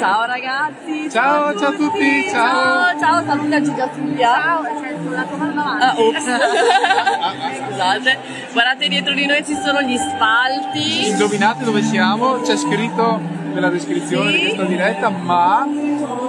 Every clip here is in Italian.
Ciao ragazzi. Ciao, ciao a tutti, ciao. Ciao, ciao, saluta Giulia Silvia. Ciao, la comando Ah, ops. Scusate. Guardate dietro di noi ci sono gli spalti. Indovinate dove siamo? C'è scritto nella descrizione Sì. di questa diretta, ma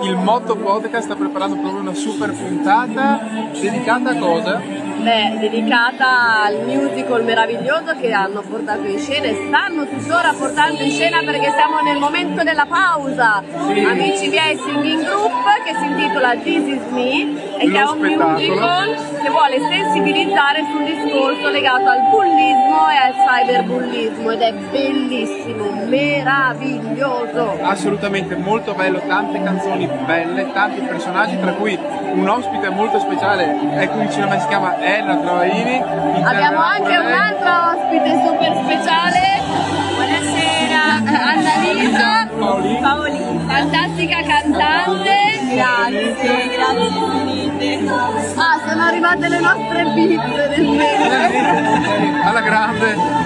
il Motto Podcast sta preparando proprio una super puntata dedicata a cosa? Beh, dedicata al musical meraviglioso che hanno portato in scena e stanno tuttora portando in scena perché siamo nel momento della pausa. Sì. Amici miei Singing Group che si intitola This Is Me e che è un musical che vuole sensibilizzare sul discorso legato al bullismo e al cyberbullismo ed è bellissimo, meraviglioso. Assolutamente molto bello, tante canzoni belle, tanti personaggi, tra cui un ospite molto speciale, è qui vicino a me, si chiama Ella Travaini. Abbiamo anche lei. un'altra ospite super speciale. Buonasera, Annalisa. Paolini. Paolini. Fantastica cantante. Grazie, grazie infinite. Ah, sono arrivate le nostre pizze nel mentre. Alla grande.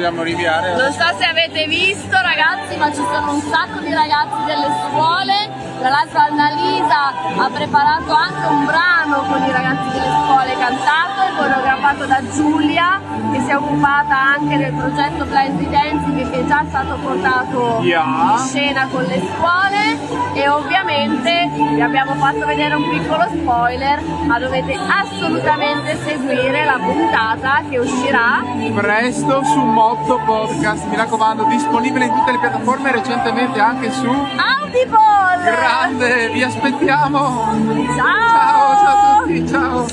Dobbiamo rinviare. Non so se avete visto ragazzi, ma ci sono un sacco di ragazzi delle scuole. Tra l'altro Annalisa ha preparato anche un brano con i ragazzi delle scuole cantato coreografato da Giulia, che si è occupata anche del progetto Blind Dancing che è già stato portato Yeah. in scena con le scuole e ovviamente vi abbiamo fatto vedere un piccolo spoiler, ma dovete assolutamente seguire la puntata che uscirà Presto su Motto Podcast, mi raccomando, disponibile in tutte le piattaforme recentemente anche su Audible! Grande, vi aspettiamo! Ciao! Ciao, ciao a tutti, ciao!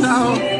Ciao!